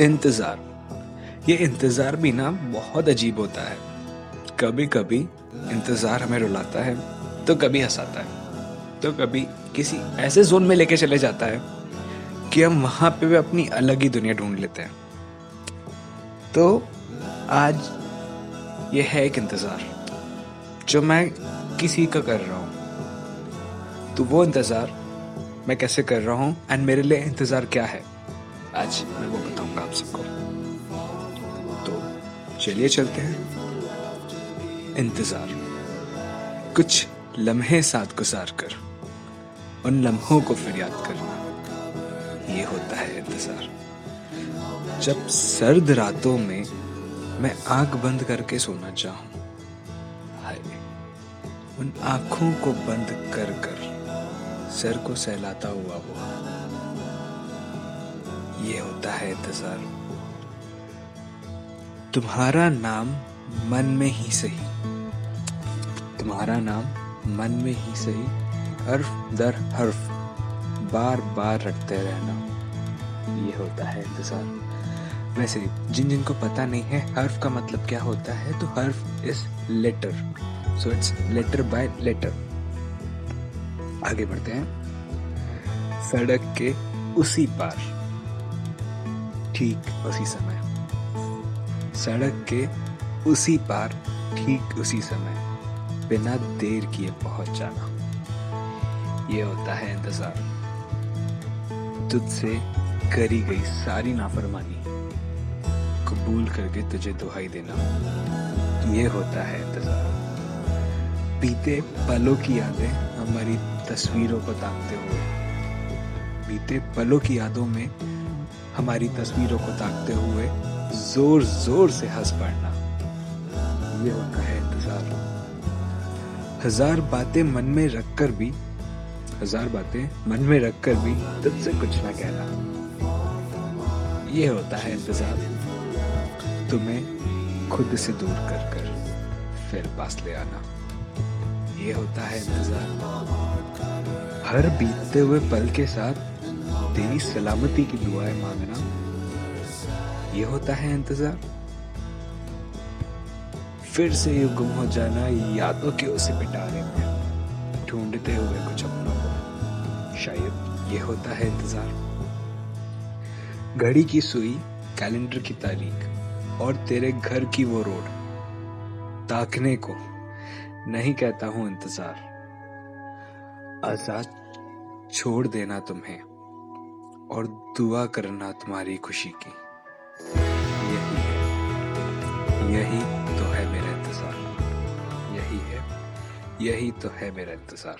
इंतज़ार। ये इंतज़ार भी ना बहुत अजीब होता है। कभी कभी इंतज़ार हमें रुलाता है तो कभी हंसाता है तो कभी किसी ऐसे जोन में लेके चले जाता है कि हम वहाँ पे भी अपनी अलग ही दुनिया ढूंढ लेते हैं। तो आज ये है एक इंतज़ार, जो मैं किसी का कर रहा हूँ। तो वो इंतज़ार मैं कैसे कर रहा हूँ एंड मेरे लिए इंतज़ार क्या है? आज मैं वो बताऊँगा आप सबको। तो चलिए चलते हैं। इंतज़ार। कुछ लम्हे साथ गुजार कर, उन लम्हों को फिर याद करना। ये होता है इंतज़ार। जब सर्द रातों में मैं आँख बंद करके सोना चाहूँ उन आँखों को बंद कर कर सर को सहलाता हुआ हुआ। ये होता है इंतज़ार। तुम्हारा नाम मन में ही सही। तुम्हारा नाम मन में ही सही। हर्फ दर हर्फ, बार बार रटते रहना। ये होता है इंतज़ार। वैसे, जिन जिनको पता नहीं है हर्फ का मतलब क्या होता है तो हर्फ is letter. So it's letter by letter आगे बढ़ते हैं। सड़क के उसी पार। ठीक उसी समय। सड़क के उसी पार ठीक उसी समय, बिना देर किए पहुँच जाना। ये होता है इंतज़ार। तुझसे करी गई सारी नाफरमानी, कबूल करके तुझे दुहाई देना। ये होता है इंतज़ार। बीते पलों की यादें हमारी तस्वीरों को ताकते हुए, बीते पलों की यादों में हमारी तस्वीरों को ताकते हुए ज़ोर ज़ोर से हंस पड़ना। ये होता है इंतज़ार। हज़ार बातें मन में रखकर भी, हज़ार बातें मन में रखकर भी तुझसे कुछ ना कहना। ये होता है इंतज़ार। तुम्हें खुद से दूर कर कर फिर पास ले आना। ये होता है इंतज़ार। हर बीतते हुए पल के साथ तेरी सलामती की दुआएँ मांगना। ये होता है इंतज़ार। फिर से ये गुम हो जाना, यादों के उसे पिटारे। में ढूंढते हुए कुछ अपनों को। शायद ये होता है इंतज़ार। घड़ी की सुई, कैलेंडर की तारीख और तेरे घर की वो रोड। ताकने को नहीं कहता हूँ इंतज़ार। आज़ाद छोड़ देना तुम्हें। और दुआ करना तुम्हारी खुशी की। यही है। यही तो है मेरा इंतज़ार। यही है। यही तो है मेरा इंतज़ार।